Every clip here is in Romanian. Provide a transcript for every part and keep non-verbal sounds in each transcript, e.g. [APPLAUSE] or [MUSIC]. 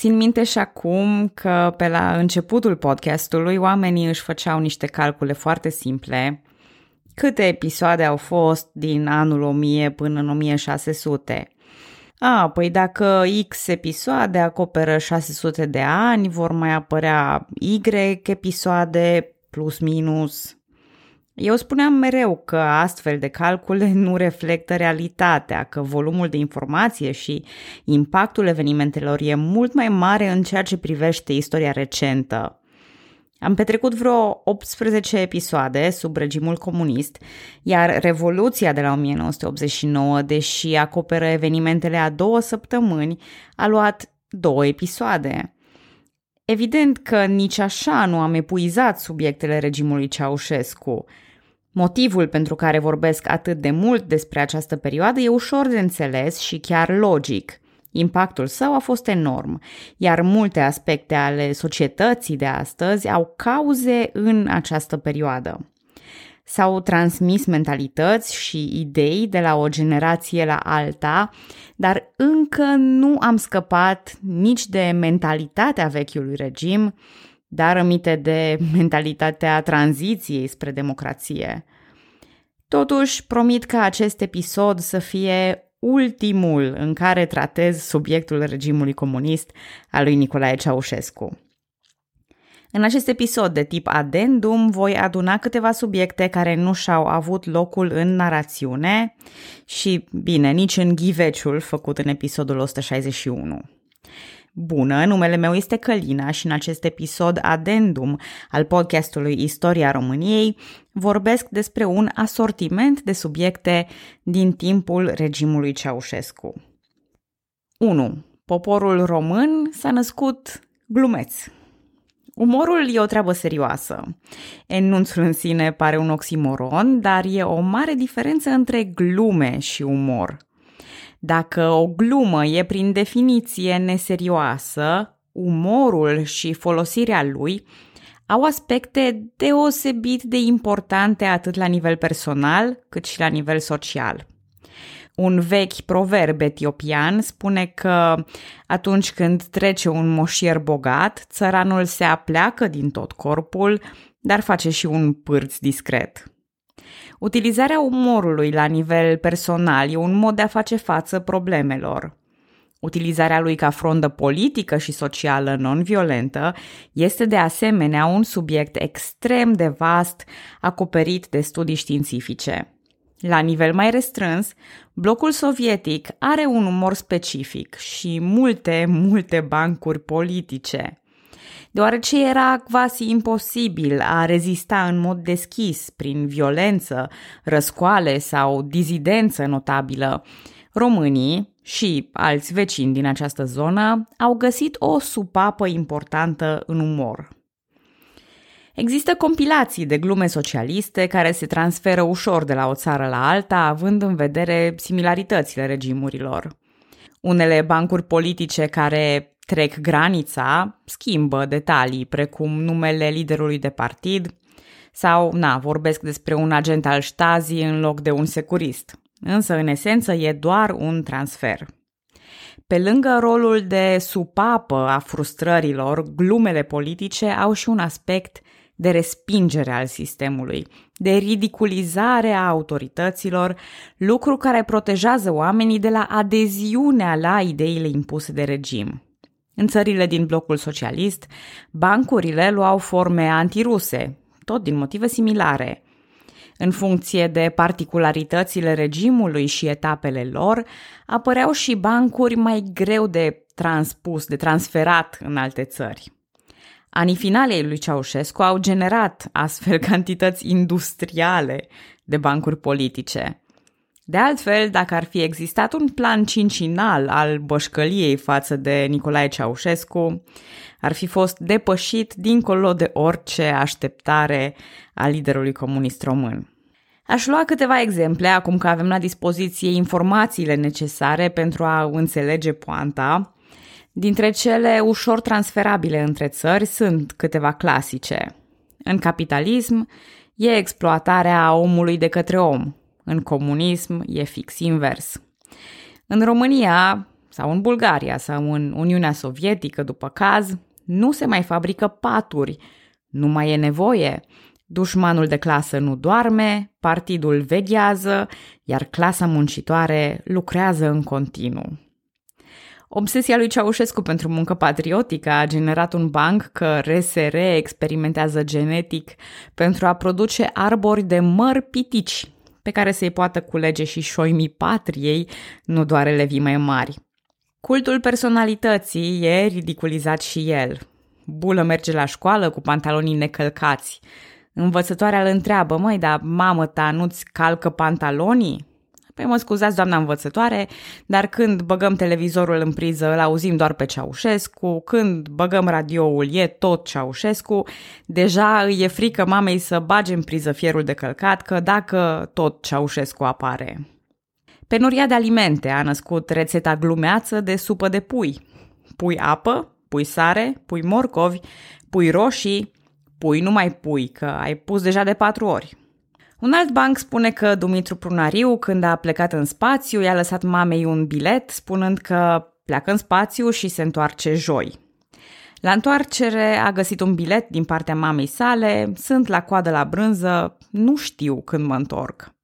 Țin minte și acum că pe la începutul podcastului oamenii își făceau niște calcule foarte simple. Câte episoade au fost din anul 1000 până în 1600? A, păi dacă X episoade acoperă 600 de ani, vor mai apărea Y episoade plus minus. Eu spuneam mereu că astfel de calcule [LAUGHS] nu reflectă realitatea, că volumul de informație și impactul evenimentelor e mult mai mare în ceea ce privește istoria recentă. Am petrecut vreo 18 episoade sub regimul comunist, iar Revoluția de la 1989, deși acoperă evenimentele a două săptămâni, a luat două episoade. Evident că nici așa nu am epuizat subiectele regimului Ceaușescu. Motivul pentru care vorbesc atât de mult despre această perioadă e ușor de înțeles și chiar logic. Impactul său a fost enorm, iar multe aspecte ale societății de astăzi au cauze în această perioadă. S-au transmis mentalități și idei de la o generație la alta, dar încă nu am scăpat nici de mentalitatea vechiului regim, dar aminte de mentalitatea tranziției spre democrație. Totuși, promit ca acest episod să fie ultimul în care tratez subiectul regimului comunist al lui Nicolae Ceaușescu. În acest episod de tip adendum voi aduna câteva subiecte care nu și-au avut locul în narațiune și, bine, nici în ghiveciul făcut în episodul 161. Bună, numele meu este Călina și în acest episod adendum al podcastului Istoria României vorbesc despre un asortiment de subiecte din timpul regimului Ceaușescu. 1. Poporul român s-a născut glumeț. Umorul e o treabă serioasă. Enunțul în sine pare un oximoron, dar e o mare diferență între glume și umor – dacă o glumă e prin definiție neserioasă, umorul și folosirea lui au aspecte deosebit de importante atât la nivel personal cât și la nivel social. Un vechi proverb etiopian spune că atunci când trece un moșier bogat, țăranul se apleacă din tot corpul, dar face și un pârț discret. Utilizarea umorului la nivel personal e un mod de a face față problemelor. Utilizarea lui ca frondă politică și socială non-violentă este de asemenea un subiect extrem de vast acoperit de studii științifice. La nivel mai restrâns, blocul sovietic are un umor specific și multe, multe bancuri politice deoarece era quasi imposibil a rezista în mod deschis prin violență, răscoale sau dizidență notabilă. Românii și alți vecini din această zonă au găsit o supapă importantă în umor. Există compilații de glume socialiste care se transferă ușor de la o țară la alta, având în vedere similaritățile regimurilor. Unele bancuri politice care trec granița, schimbă detalii precum numele liderului de partid sau, na, vorbesc despre un agent al ștazii în loc de un securist. Însă, în esență, e doar un transfer. Pe lângă rolul de supapă a frustrărilor, glumele politice au și un aspect de respingere al sistemului, de ridiculizare a autorităților, lucru care protejează oamenii de la adeziunea la ideile impuse de regim. În țările din blocul socialist, bancurile luau forme antiruse, tot din motive similare. În funcție de particularitățile regimului și etapele lor, apăreau și bancuri mai greu de transpus, de transferat în alte țări. Anii finalei lui Ceaușescu au generat astfel [LAUGHS] cantități industriale de bancuri politice. De altfel, dacă ar fi existat un plan cincinal al bășcăliei față de Nicolae Ceaușescu, ar fi fost depășit dincolo de orice așteptare a liderului comunist român. Aș lua câteva exemple acum că avem la dispoziție informațiile necesare pentru a înțelege poanta. Dintre cele ușor transferabile între țări sunt câteva clasice. În capitalism e exploatarea omului de către om, în comunism e fix invers. În România, sau în Bulgaria sau în Uniunea Sovietică, după caz, nu se mai fabrică paturi, nu mai e nevoie. Dușmanul de clasă nu doarme, partidul veghează, iar clasa muncitoare lucrează în continuu. Obsesia lui Ceaușescu pentru muncă patriotică a generat un banc că RSR experimentează genetic pentru a produce arbori de măr pitici, pe care să-i poată culege și șoimii patriei, nu doar elevii mai mari. Cultul personalității e ridiculizat și el. Bulă merge la școală cu pantalonii necălcați. Învățătoarea îl întreabă, măi, dar mamă ta nu-ți calcă pantalonii? Păi mă scuzați, doamna învățătoare, dar când băgăm televizorul în priză, îl auzim doar pe Ceaușescu, când băgăm radioul, e tot Ceaușescu, deja îi e frică mamei să bage în priză fierul de călcat, că dacă tot Ceaușescu apare. Penuria de alimente a născut rețeta glumeață de supă de pui. Pui apă, pui sare, pui morcovi, pui roșii, pui nu mai pui, că ai pus deja de patru ori. Un alt banc spune că Dumitru Prunariu, când a plecat în spațiu, i-a lăsat mamei un bilet spunând că pleacă în spațiu și se întoarce joi. La întoarcere a găsit un bilet din partea mamei sale, sunt la coadă la brânză, nu știu când mă întorc.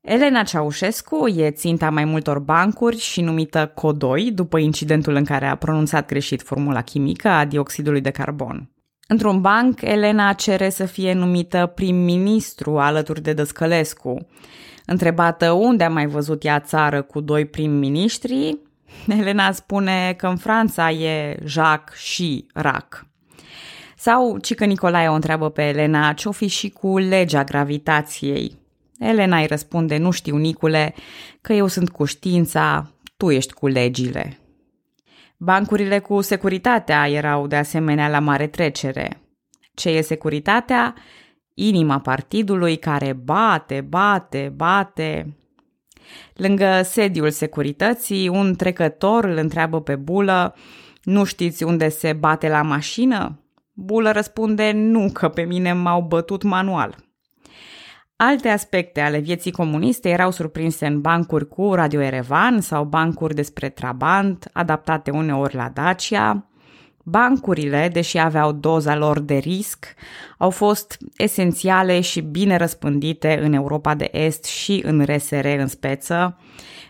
Elena Ceaușescu e ținta mai multor bancuri și numită CODOI după incidentul în care a pronunțat greșit formula chimică a dioxidului de carbon. Într-un banc, Elena cere să fie numită prim-ministru alături de Dăscălescu. Întrebată unde a mai văzut ea țară cu doi prim-ministri, Elena spune că în Franța e Jacques și Rac. Sau Cică Nicolae o întreabă pe Elena ce-o fi și cu legea gravitației. Elena îi răspunde, nu știu, Nicule, că eu sunt cu știința, tu ești cu legile. Bancurile cu securitatea erau de asemenea la mare trecere. Ce e securitatea? Inima partidului care bate, bate, bate. Lângă sediul securității, un trecător îl întreabă pe bulă, nu știți unde se bate la mașină? Bulă răspunde, nu, că pe mine m-au bătut manual. Alte aspecte ale vieții comuniste erau surprinse în bancuri cu Radio Erevan sau bancuri despre Trabant, adaptate uneori la Dacia. Bancurile, deși aveau doza lor de risc, au fost esențiale și bine răspândite în Europa de Est și în RSR în speță,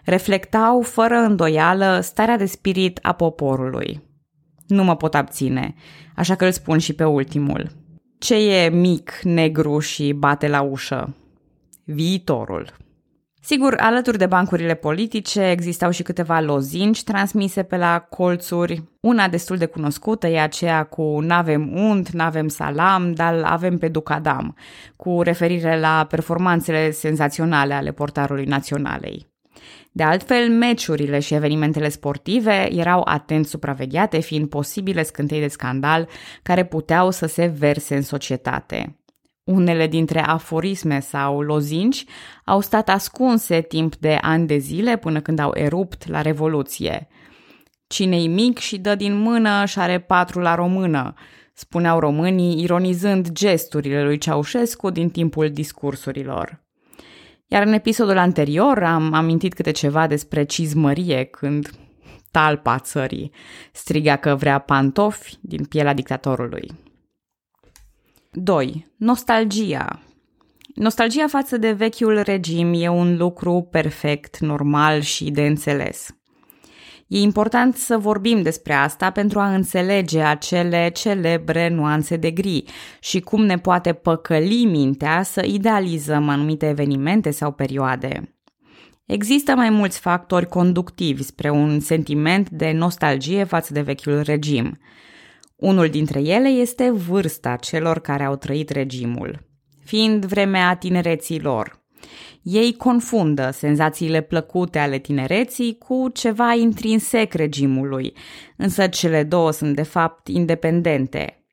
reflectau fără îndoială starea de spirit a poporului. Nu mă pot abține, așa că îl spun și pe ultimul. Ce e mic, negru și bate la ușă? Viitorul. Sigur, alături de bancurile politice existau și câteva lozinci transmise pe la colțuri. Una destul de cunoscută e aceea cu N-avem unt, n-avem salam, dar avem pe Ducadam, cu referire la performanțele senzaționale ale portarului naționalei. De altfel, meciurile și evenimentele sportive erau atent supravegheate, fiind posibile scântei de scandal care puteau să se verse în societate. Unele dintre aforisme sau lozinci au stat ascunse timp de ani de zile până când au erupt la Revoluție. Cine-i mic și dă din mână și are patru la română, spuneau românii, ironizând gesturile lui Ceaușescu din timpul discursurilor. Iar în episodul anterior am amintit câte ceva despre cizmărie când talpa țării striga că vrea pantofi din pielea dictatorului. 2. Nostalgia. Nostalgia față de vechiul regim e un lucru perfect, normal și de înțeles. E important să vorbim despre asta pentru a înțelege acele celebre nuanțe de gri și cum ne poate păcăli mintea să idealizăm anumite evenimente sau perioade. Există mai mulți factori conductivi spre un sentiment de nostalgie față de vechiul regim – unul dintre ele este vârsta celor care au trăit regimul, fiind vremea tinereții lor. Ei confundă senzațiile plăcute ale tinereții cu ceva intrinsec regimului, însă cele două sunt de fapt independente.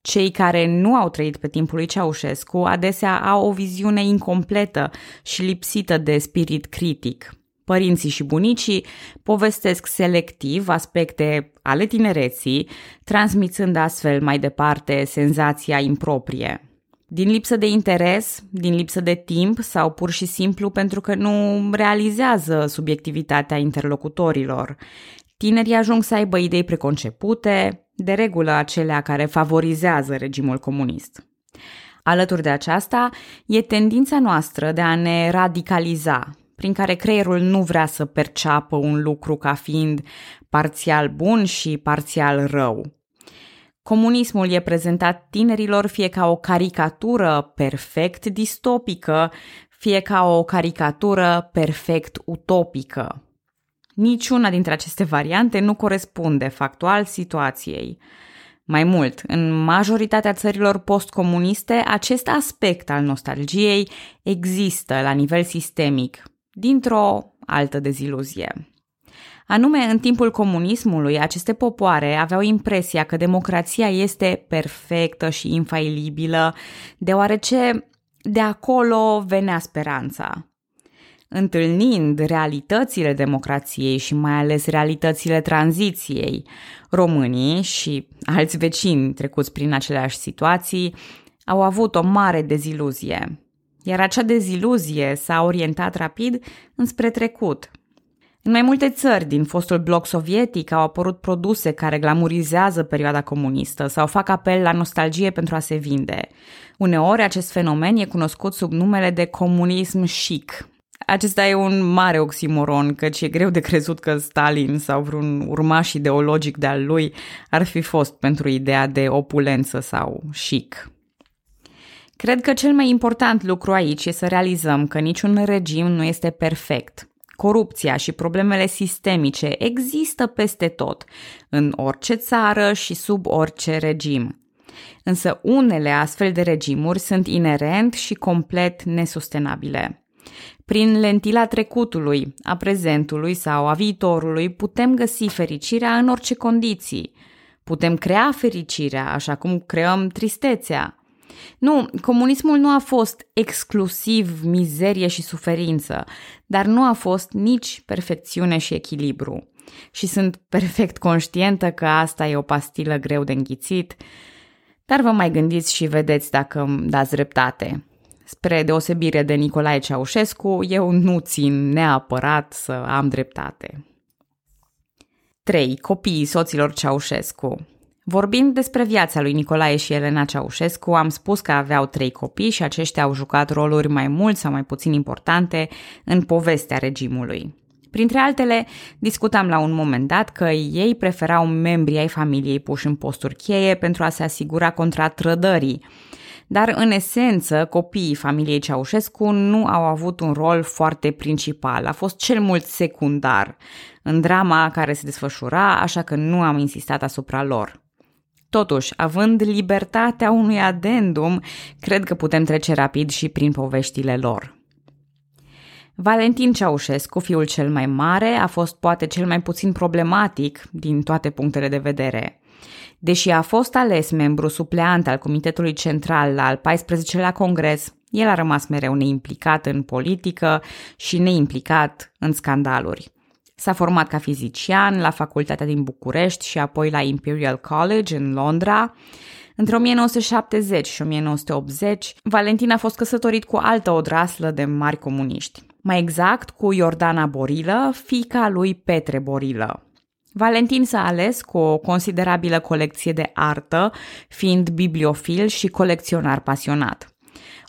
Cei care nu au trăit pe timpul lui Ceaușescu adesea au o viziune incompletă și lipsită de spirit critic. Părinții și bunicii povestesc selectiv aspecte ale tinereții, transmițând astfel mai departe senzația improprie. Din lipsă de interes, din lipsă de timp sau pur și simplu pentru că nu realizează subiectivitatea interlocutorilor. Tinerii ajung să aibă idei preconcepute, de regulă acelea care favorizează regimul comunist. Alături de aceasta, e tendința noastră de a ne radicaliza, prin care creierul nu vrea să perceapă un lucru ca fiind parțial bun și parțial rău. Comunismul e prezentat tinerilor fie ca o caricatură perfect distopică, fie ca o caricatură perfect utopică. Niciuna dintre aceste variante nu corespunde factual situației. Mai mult, în majoritatea țărilor postcomuniste, acest aspect al nostalgiei există la nivel sistemic, dintr-o altă deziluzie. Anume, în timpul comunismului, aceste popoare aveau impresia că democrația este perfectă și infailibilă, deoarece de acolo venea speranța. Întâlnind realitățile democrației și mai ales realitățile tranziției, românii și alți vecini trecuți prin aceleași situații au avut o mare deziluzie. Iar acea deziluzie s-a orientat rapid înspre trecut, în mai multe țări din fostul bloc sovietic au apărut produse care glamurizează perioada comunistă sau fac apel la nostalgie pentru a se vinde. Uneori acest fenomen e cunoscut sub numele de comunism chic. Acesta e un mare oximoron, căci e greu de crezut că Stalin sau vreun urmaș ideologic de-al lui ar fi fost pentru ideea de opulență sau chic. Cred că cel mai important lucru aici e să realizăm că niciun regim nu este perfect Corupția și problemele sistemice există peste tot, în orice țară și sub orice regim. Însă unele astfel de regimuri sunt inerent și complet nesustenabile. Prin lentila trecutului, a prezentului sau a viitorului putem găsi fericirea în orice condiții. Putem crea fericirea, așa cum creăm tristețea. Nu, comunismul nu a fost exclusiv mizerie și suferință, dar nu a fost nici perfecțiune și echilibru. Și sunt perfect conștientă că asta e o pastilă greu de înghițit, dar vă mai gândiți și vedeți dacă îmi dați dreptate. Spre deosebire de Nicolae Ceaușescu, eu nu țin neapărat să am dreptate. 3. Copiii soților Ceaușescu Vorbind despre viața lui Nicolae și Elena Ceaușescu, am spus că aveau trei copii și aceștia au jucat roluri mai mult sau mai puțin importante în povestea regimului. Printre altele, discutam la un moment dat că ei preferau membrii ai familiei puși în posturi cheie pentru a se asigura contra trădării, dar în esență copiii familiei Ceaușescu nu au avut un rol foarte principal, a fost cel mult secundar în drama care se desfășura, așa că nu am insistat asupra lor. Totuși, având libertatea unui adendum, cred că putem trece rapid și prin poveștile lor. Valentin Ceaușescu, fiul cel mai mare, a fost poate cel mai puțin problematic din toate punctele de vedere. Deși a fost ales membru supleant al Comitetului Central al 14-lea Congres, el a rămas mereu neimplicat în politică și neimplicat în scandaluri. S-a format ca fizician la facultatea din București și apoi la Imperial College în Londra. Între 1970 și 1980, Valentin a fost căsătorit cu altă odraslă de mari comuniști. Mai exact, cu Iordana Borilă, fica lui Petre Borilă. Valentin s-a ales cu o considerabilă colecție de artă, fiind bibliofil și colecționar pasionat.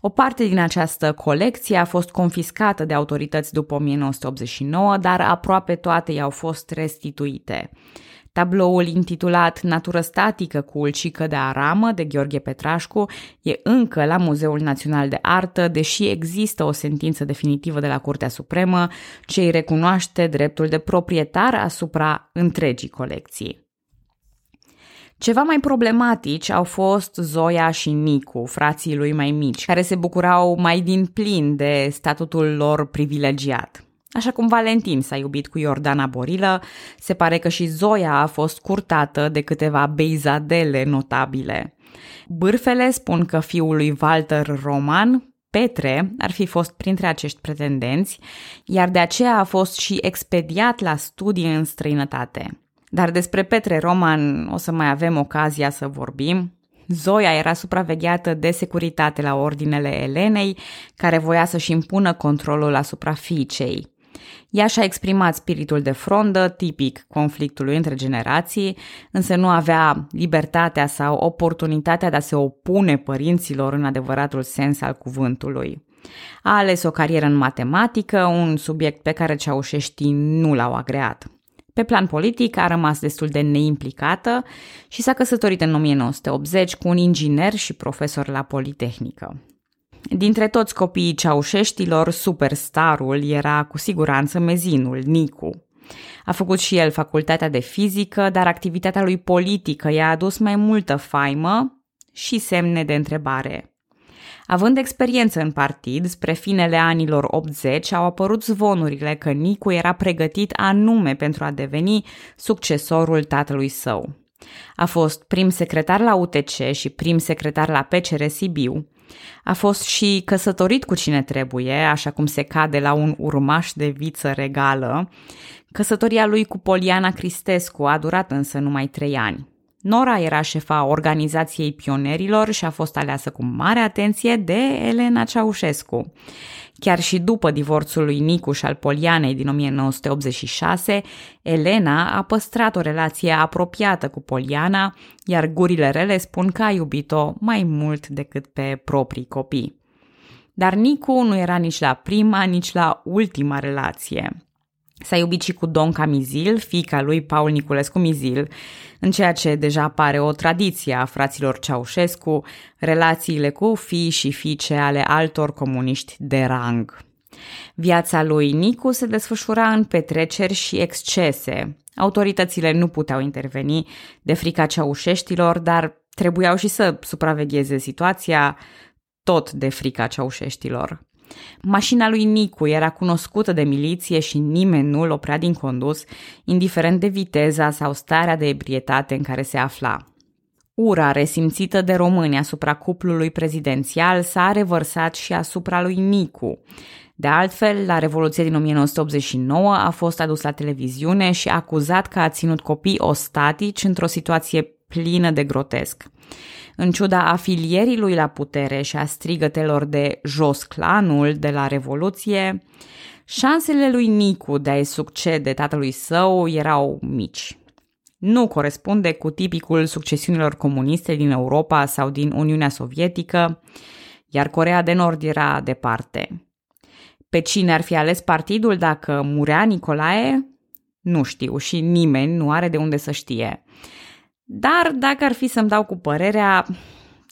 O parte din această colecție a fost confiscată de autorități după 1989, dar aproape toate i-au fost restituite. Tabloul intitulat Natură statică cu ulcică de aramă de Gheorghe Petrașcu e încă la Muzeul Național de Artă, deși există o sentință definitivă de la Curtea Supremă ce îi recunoaște dreptul de proprietar asupra întregii colecții. Ceva mai problematici au fost Zoia și Nicu, frații lui mai mici, care se bucurau mai din plin de statutul lor privilegiat. Așa cum Valentin s-a iubit cu Iordana Borilă, se pare că și Zoia a fost curtată de câteva beizadele notabile. Bârfele spun că fiul lui Walter Roman, Petre, ar fi fost printre acești pretendenți, iar de aceea a fost și expediat la studii în străinătate. Dar despre Petre Roman o să mai avem ocazia să vorbim. Zoia era supravegheată de securitate la ordinele Elenei, care voia să-și impună controlul asupra fiicei. Ea și-a exprimat spiritul de frondă, tipic conflictului între generații, însă nu avea libertatea sau oportunitatea de a se opune părinților în adevăratul sens al cuvântului. A ales o carieră în matematică, un subiect pe care ceaușeștii nu l-au agreat. Pe plan politic a rămas destul de neimplicată și s-a căsătorit în 1980 cu un inginer și profesor la Politehnică. Dintre toți copiii ceaușeștilor, superstarul era cu siguranță mezinul, Nicu. A făcut și el facultatea de fizică, dar activitatea lui politică i-a adus mai multă faimă și semne de întrebare. Având experiență în partid, spre finele anilor 80 au apărut zvonurile că Nicu era pregătit anume pentru a deveni succesorul tatălui său. A fost prim secretar la UTC și prim secretar la PCR Sibiu. A fost și căsătorit cu cine trebuie, așa cum se cade la un urmaș de viță regală. Căsătoria lui cu Poliana Cristescu a durat însă numai trei ani. Nora era șefa organizației pionerilor și a fost aleasă cu mare atenție de Elena Ceaușescu. Chiar și după divorțul lui Nicuș și al Polianei din 1986, Elena a păstrat o relație apropiată cu Poliana, iar gurile rele spun că a iubit-o mai mult decât pe proprii copii. Dar Nicu nu era nici la prima, nici la ultima relație. S-a iubit și cu Don Camizil, fica lui Paul Niculescu Mizil, în ceea ce deja pare o tradiție a fraților Ceaușescu, relațiile cu fii și fiice ale altor comuniști de rang. Viața lui Nicu se desfășura în petreceri și excese. Autoritățile nu puteau interveni de frica ceaușeștilor, dar trebuiau și să supravegheze situația tot de frica ceaușeștilor. Mașina lui Nicu era cunoscută de miliție și nimeni nu îl oprea din condus, indiferent de viteza sau starea de ebrietate în care se afla. Ura resimțită de români asupra cuplului prezidențial s-a revărsat și asupra lui Nicu. De altfel, la Revoluția din 1989 a fost adus la televiziune și acuzat că a ținut copii ostatici într-o situație plină de grotesc. În ciuda afilierii lui la putere și a strigătelor de jos clanul de la Revoluție, șansele lui Nicu de a-i succede tatălui său erau mici. Nu corespunde cu tipicul succesiunilor comuniste din Europa sau din Uniunea Sovietică, iar Corea de Nord era departe. Pe cine ar fi ales partidul dacă murea Nicolae? Nu știu și nimeni nu are de unde să știe. Dar dacă ar fi să-mi dau cu părerea,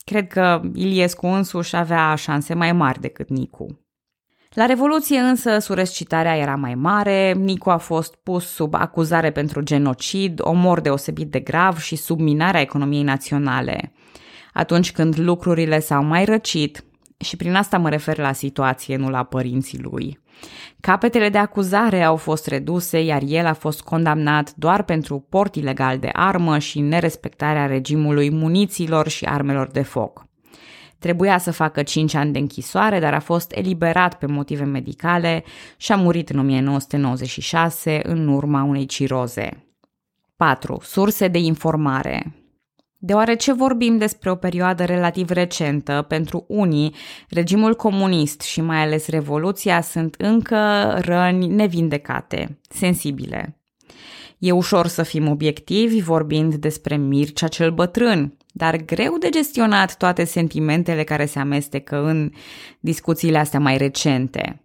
cred că Iliescu însuși avea șanse mai mari decât Nicu. La Revoluție însă surescitarea era mai mare, Nicu a fost pus sub acuzare pentru genocid, omor deosebit de grav și subminarea economiei naționale. Atunci când lucrurile s-au mai răcit, și prin asta mă refer la situație, nu la părinții lui. Capetele de acuzare au fost reduse, iar el a fost condamnat doar pentru port ilegal de armă și nerespectarea regimului muniților și armelor de foc. Trebuia să facă 5 ani de închisoare, dar a fost eliberat pe motive medicale și a murit în 1996 în urma unei ciroze. 4. Surse de informare Deoarece vorbim despre o perioadă relativ recentă, pentru unii, regimul comunist și mai ales revoluția sunt încă răni nevindecate, sensibile. E ușor să fim obiectivi vorbind despre Mircea cel bătrân, dar greu de gestionat toate sentimentele care se amestecă în discuțiile astea mai recente.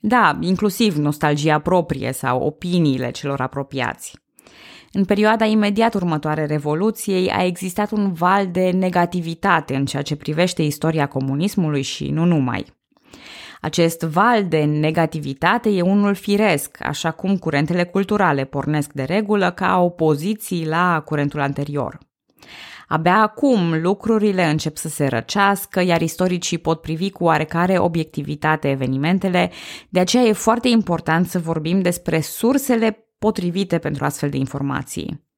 Da, inclusiv nostalgia proprie sau opiniile celor apropiați. În perioada imediat următoare Revoluției a existat un val de negativitate în ceea ce privește istoria comunismului și nu numai. Acest val de negativitate e unul firesc, așa cum curentele culturale pornesc de regulă ca opoziții la curentul anterior. Abia acum lucrurile încep să se răcească, iar istoricii pot privi cu oarecare obiectivitate evenimentele, de aceea e foarte important să vorbim despre sursele potrivite pentru astfel de informații.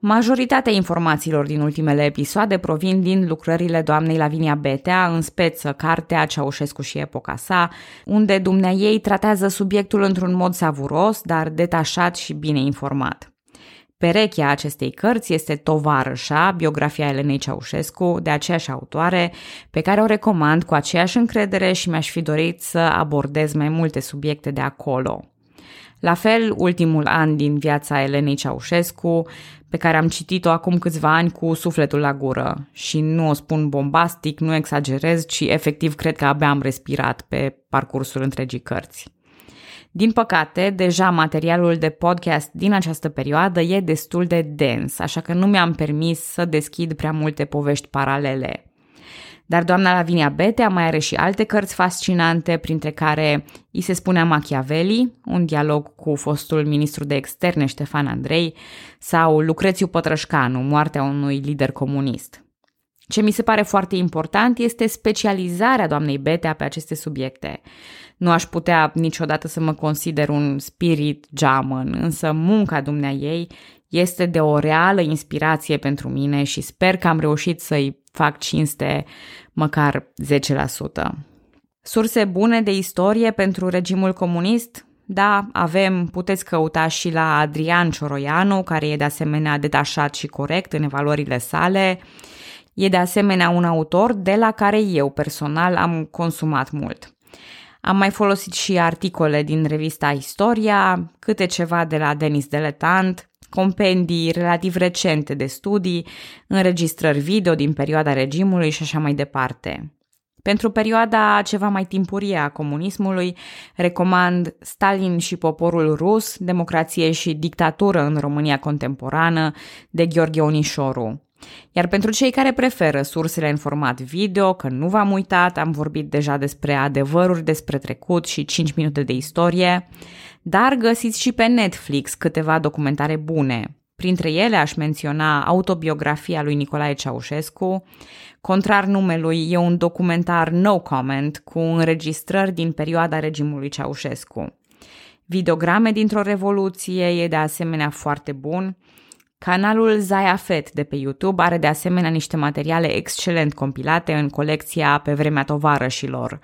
Majoritatea informațiilor din ultimele episoade provin din lucrările doamnei Lavinia Betea, în speță cartea Ceaușescu și epoca sa, unde dumnea ei tratează subiectul într-un mod savuros, dar detașat și bine informat. Perechea acestei cărți este Tovarășa, biografia Elenei Ceaușescu, de aceeași autoare, pe care o recomand cu aceeași încredere și mi-aș fi dorit să abordez mai multe subiecte de acolo. La fel, ultimul an din viața Elenei Ceaușescu, pe care am citit-o acum câțiva ani cu sufletul la gură. Și nu o spun bombastic, nu exagerez, ci efectiv cred că abia am respirat pe parcursul întregii cărți. Din păcate, deja materialul de podcast din această perioadă e destul de dens, așa că nu mi-am permis să deschid prea multe povești paralele. Dar doamna Lavinia Betea mai are și alte cărți fascinante, printre care îi se spunea Machiavelli, un dialog cu fostul ministru de externe Ștefan Andrei, sau Lucrețiu Pătrășcanu, moartea unui lider comunist. Ce mi se pare foarte important este specializarea doamnei Betea pe aceste subiecte. Nu aș putea niciodată să mă consider un spirit geamăn, însă munca dumnea ei este de o reală inspirație pentru mine și sper că am reușit să-i fac cinste măcar 10%. Surse bune de istorie pentru regimul comunist? Da, avem, puteți căuta și la Adrian Cioroianu, care e de asemenea detașat și corect în evaluările sale. E de asemenea un autor de la care eu personal am consumat mult. Am mai folosit și articole din revista Istoria, câte ceva de la Denis Deletant, compendii relativ recente de studii, înregistrări video din perioada regimului și așa mai departe. Pentru perioada ceva mai timpurie a comunismului, recomand Stalin și poporul rus, democrație și dictatură în România contemporană, de Gheorghe Onișoru. Iar pentru cei care preferă sursele în format video, că nu v-am uitat, am vorbit deja despre adevăruri despre trecut și 5 minute de istorie, dar găsiți și pe Netflix câteva documentare bune. Printre ele aș menționa autobiografia lui Nicolae Ceaușescu, contrar numelui e un documentar no comment cu înregistrări din perioada regimului Ceaușescu. Videograme dintr-o revoluție e de asemenea foarte bun, Canalul Zaya Fet de pe YouTube are de asemenea niște materiale excelent compilate în colecția Pe vremea tovarășilor.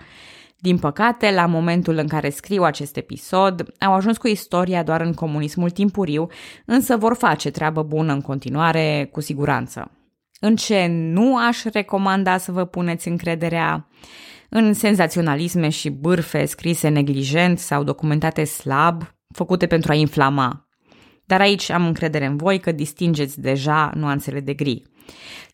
Din păcate, la momentul în care scriu acest episod, au ajuns cu istoria doar în comunismul timpuriu, însă vor face treabă bună în continuare, cu siguranță. În ce nu aș recomanda să vă puneți încrederea? În senzaționalisme și bârfe scrise neglijent sau documentate slab, făcute pentru a inflama dar aici am încredere în voi că distingeți deja nuanțele de gri.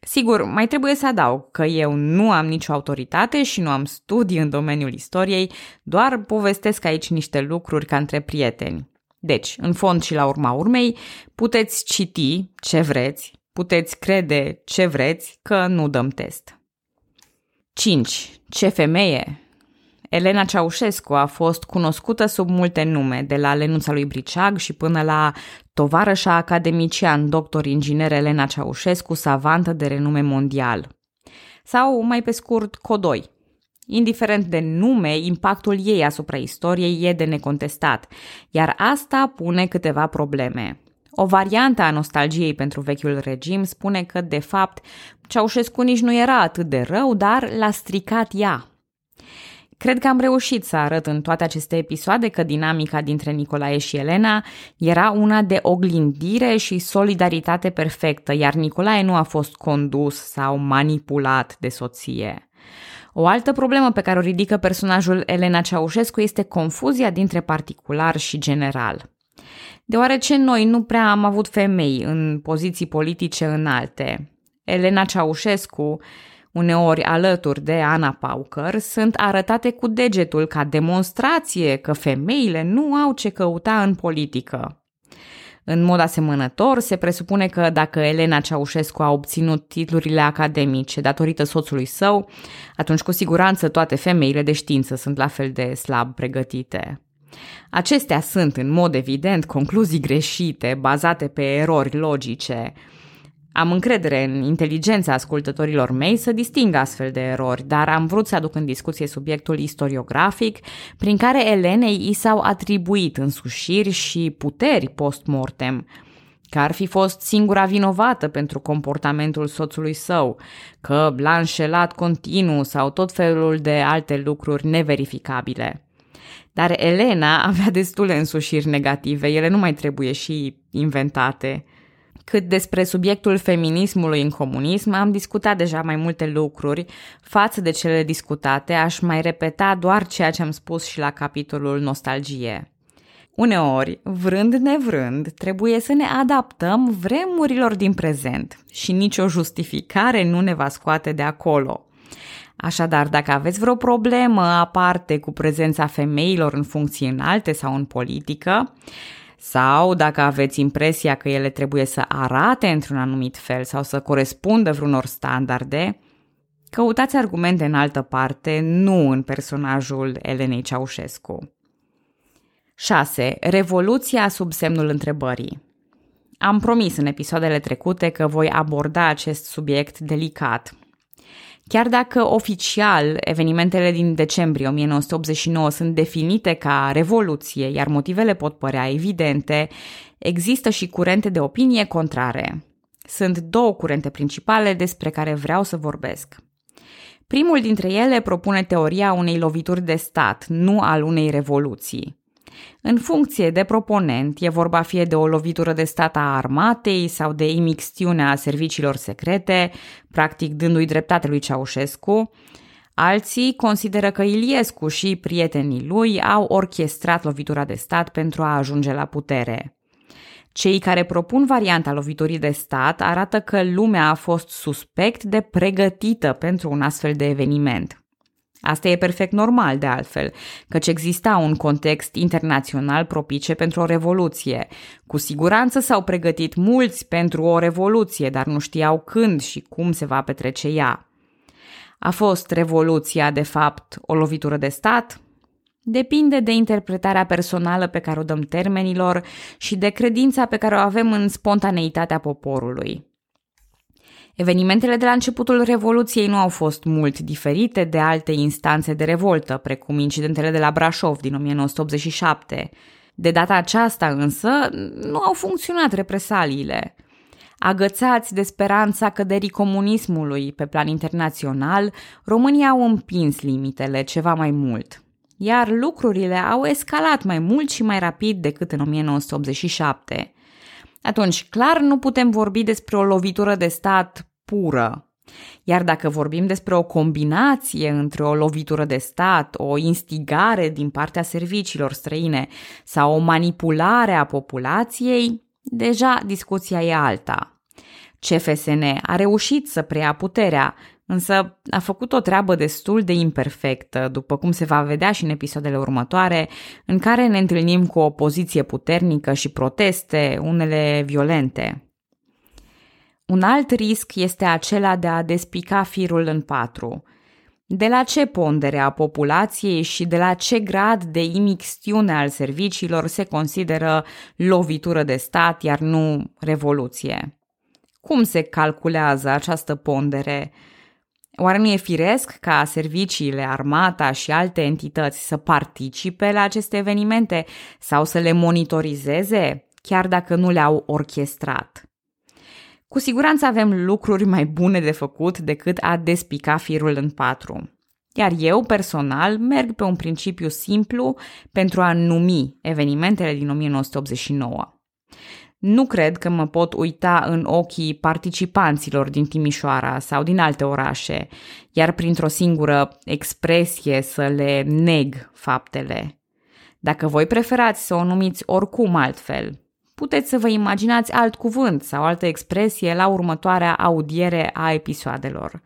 Sigur, mai trebuie să adaug că eu nu am nicio autoritate și nu am studii în domeniul istoriei, doar povestesc aici niște lucruri ca între prieteni. Deci, în fond și la urma urmei, puteți citi ce vreți, puteți crede ce vreți, că nu dăm test. 5. Ce femeie! Elena Ceaușescu a fost cunoscută sub multe nume, de la Lenuța lui Briceag și până la tovarășa academician, doctor inginer Elena Ceaușescu, savantă de renume mondial. Sau, mai pe scurt, Codoi. Indiferent de nume, impactul ei asupra istoriei e de necontestat, iar asta pune câteva probleme. O variantă a nostalgiei pentru vechiul regim spune că, de fapt, Ceaușescu nici nu era atât de rău, dar l-a stricat ea, Cred că am reușit să arăt în toate aceste episoade că dinamica dintre Nicolae și Elena era una de oglindire și solidaritate perfectă, iar Nicolae nu a fost condus sau manipulat de soție. O altă problemă pe care o ridică personajul Elena Ceaușescu este confuzia dintre particular și general. Deoarece noi nu prea am avut femei în poziții politice înalte, Elena Ceaușescu uneori alături de Ana Pauker, sunt arătate cu degetul ca demonstrație că femeile nu au ce căuta în politică. În mod asemănător, se presupune că dacă Elena Ceaușescu a obținut titlurile academice datorită soțului său, atunci cu siguranță toate femeile de știință sunt la fel de slab pregătite. Acestea sunt, în mod evident, concluzii greșite, bazate pe erori logice, am încredere în inteligența ascultătorilor mei să distingă astfel de erori, dar am vrut să aduc în discuție subiectul istoriografic prin care Elenei i s-au atribuit însușiri și puteri post-mortem, că ar fi fost singura vinovată pentru comportamentul soțului său, că l-a înșelat continuu sau tot felul de alte lucruri neverificabile. Dar Elena avea destule însușiri negative, ele nu mai trebuie și inventate – Cât despre subiectul feminismului în comunism, am discutat deja mai multe lucruri față de cele discutate, aș mai repeta doar ceea ce am spus și la capitolul nostalgie. Uneori, vrând nevrând, trebuie să ne adaptăm vremurilor din prezent și nicio justificare nu ne va scoate de acolo. Așadar, dacă aveți vreo problemă aparte cu prezența femeilor în funcții înalte sau în politică, sau dacă aveți impresia că ele trebuie să arate într-un anumit fel sau să corespundă vreunor standarde, căutați argumente în altă parte, nu în personajul Elenei Ceaușescu. 6. Revoluția sub semnul întrebării. Am promis în episoadele trecute că voi aborda acest subiect delicat. Chiar dacă oficial evenimentele din decembrie 1989 sunt definite ca revoluție, iar motivele pot părea evidente, există și curente de opinie contrare. Sunt două curente principale despre care vreau să vorbesc. Primul dintre ele propune teoria unei lovituri de stat, nu al unei revoluții. În funcție de proponent, e vorba fie de o lovitură de stat a armatei sau de imixtiunea serviciilor secrete, practic dându-i dreptate lui Ceaușescu, Alții consideră că Iliescu și prietenii lui au orchestrat lovitura de stat pentru a ajunge la putere. Cei care propun varianta loviturii de stat arată că lumea a fost suspect de pregătită pentru un astfel de eveniment. Asta e perfect normal, de altfel, căci exista un context internațional propice pentru o revoluție. Cu siguranță s-au pregătit mulți pentru o revoluție, dar nu știau când și cum se va petrece ea. A fost revoluția, de fapt, o lovitură de stat? Depinde de interpretarea personală pe care o dăm termenilor și de credința pe care o avem în spontaneitatea poporului. Evenimentele de la începutul Revoluției nu au fost mult diferite de alte instanțe de revoltă, precum incidentele de la Brașov din 1987. De data aceasta însă nu au funcționat represaliile. Agățați de speranța căderii comunismului pe plan internațional, România au împins limitele ceva mai mult. Iar lucrurile au escalat mai mult și mai rapid decât în 1987. Atunci, clar, nu putem vorbi despre o lovitură de stat pură. Iar dacă vorbim despre o combinație între o lovitură de stat, o instigare din partea serviciilor străine sau o manipulare a populației, deja discuția e alta. CFSN a reușit să preia puterea, însă a făcut o treabă destul de imperfectă, după cum se va vedea și în episoadele următoare, în care ne întâlnim cu o opoziție puternică și proteste, unele violente. Un alt risc este acela de a despica firul în patru. De la ce pondere a populației și de la ce grad de imixtiune al serviciilor se consideră lovitură de stat, iar nu revoluție? Cum se calculează această pondere? Oare nu e firesc ca serviciile, armata și alte entități să participe la aceste evenimente sau să le monitorizeze, chiar dacă nu le-au orchestrat? Cu siguranță avem lucruri mai bune de făcut decât a despica firul în patru. Iar eu, personal, merg pe un principiu simplu pentru a numi evenimentele din 1989. Nu cred că mă pot uita în ochii participanților din Timișoara sau din alte orașe, iar printr-o singură expresie să le neg faptele. Dacă voi preferați să o numiți oricum altfel, puteți să vă imaginați alt cuvânt sau altă expresie la următoarea audiere a episoadelor.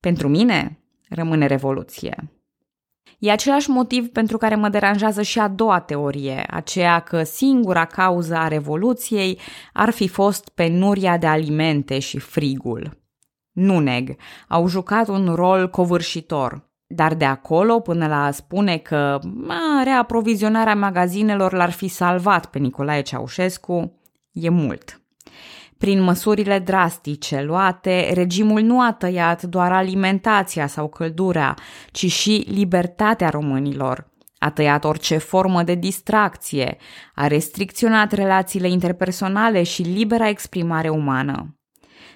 Pentru mine, rămâne revoluție. E același motiv pentru care mă deranjează și a doua teorie, aceea că singura cauză a revoluției ar fi fost penuria de alimente și frigul. Nu neg, au jucat un rol covârșitor, dar de acolo până la a spune că a, reaprovizionarea magazinelor l-ar fi salvat pe Nicolae Ceaușescu, e mult. Prin măsurile drastice luate, regimul nu a tăiat doar alimentația sau căldura, ci și libertatea românilor. A tăiat orice formă de distracție, a restricționat relațiile interpersonale și libera exprimare umană.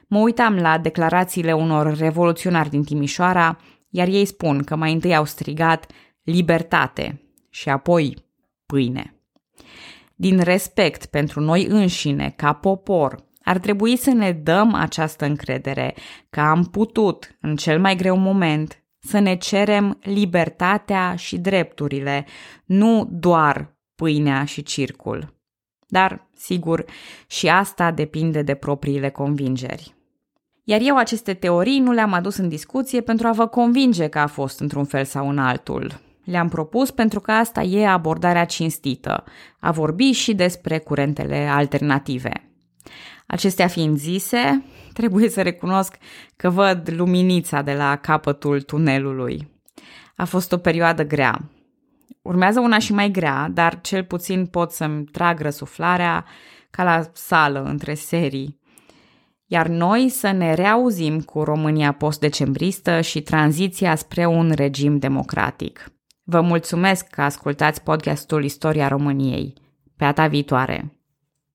Mă uitam la declarațiile unor revoluționari din Timișoara iar ei spun că mai întâi au strigat libertate și apoi pâine. Din respect pentru noi înșine, ca popor, Ar trebui să ne dăm această încredere că am putut, în cel mai greu moment, să ne cerem libertatea și drepturile, nu doar pâinea și circul. Dar, sigur, și asta depinde de propriile convingeri. Iar eu aceste teorii nu le-am adus în discuție pentru a vă convinge că a fost într-un fel sau în altul. Le-am propus pentru că asta e abordarea cinstită, a vorbi și despre curentele alternative. Acestea fiind zise, [LAUGHS] trebuie să recunosc că văd luminița de la capătul tunelului. A fost o perioadă grea. Urmează una și mai grea, dar cel puțin pot să-mi trag răsuflarea ca la sală între serii. Iar noi să ne reauzim cu România post-decembristă și tranziția spre un regim democratic. Vă mulțumesc că ascultați podcastul Istoria României. Pe data viitoare!